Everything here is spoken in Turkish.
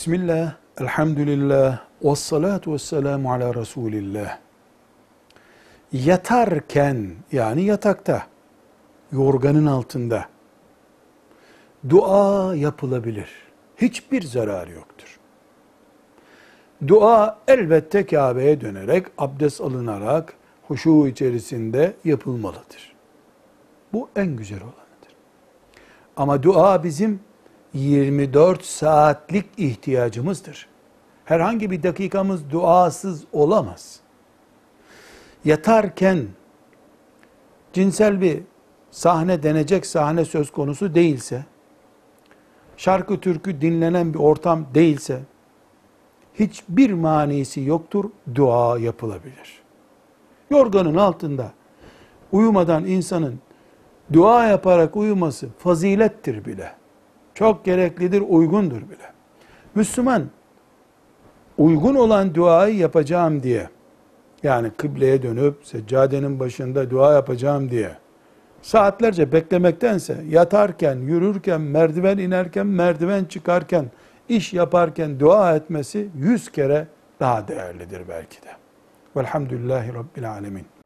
Bismillah, elhamdülillah, ve salatu ve selamu ala Resulillah. Yatarken, yani yatakta, yorganın altında, dua yapılabilir. Hiçbir zararı yoktur. Dua elbette Kabe'ye dönerek, abdest alınarak, huşu içerisinde yapılmalıdır. Bu en güzel olanıdır. Ama dua bizim 24 saatlik ihtiyacımızdır. Herhangi bir dakikamız duasız olamaz. Yatarken cinsel bir sahne denecek sahne söz konusu değilse, şarkı türkü dinlenen bir ortam değilse, hiçbir manisi yoktur, dua yapılabilir. Yorganın altında uyumadan insanın dua yaparak uyuması fazilettir bile. Çok gereklidir, uygundur bile. Müslüman uygun olan duayı yapacağım diye yani kıbleye dönüp seccadenin başında dua yapacağım diye saatlerce beklemektense yatarken, yürürken, merdiven inerken, merdiven çıkarken, iş yaparken dua etmesi yüz kere daha değerlidir belki de. Velhamdülillahi Rabbil Alemin.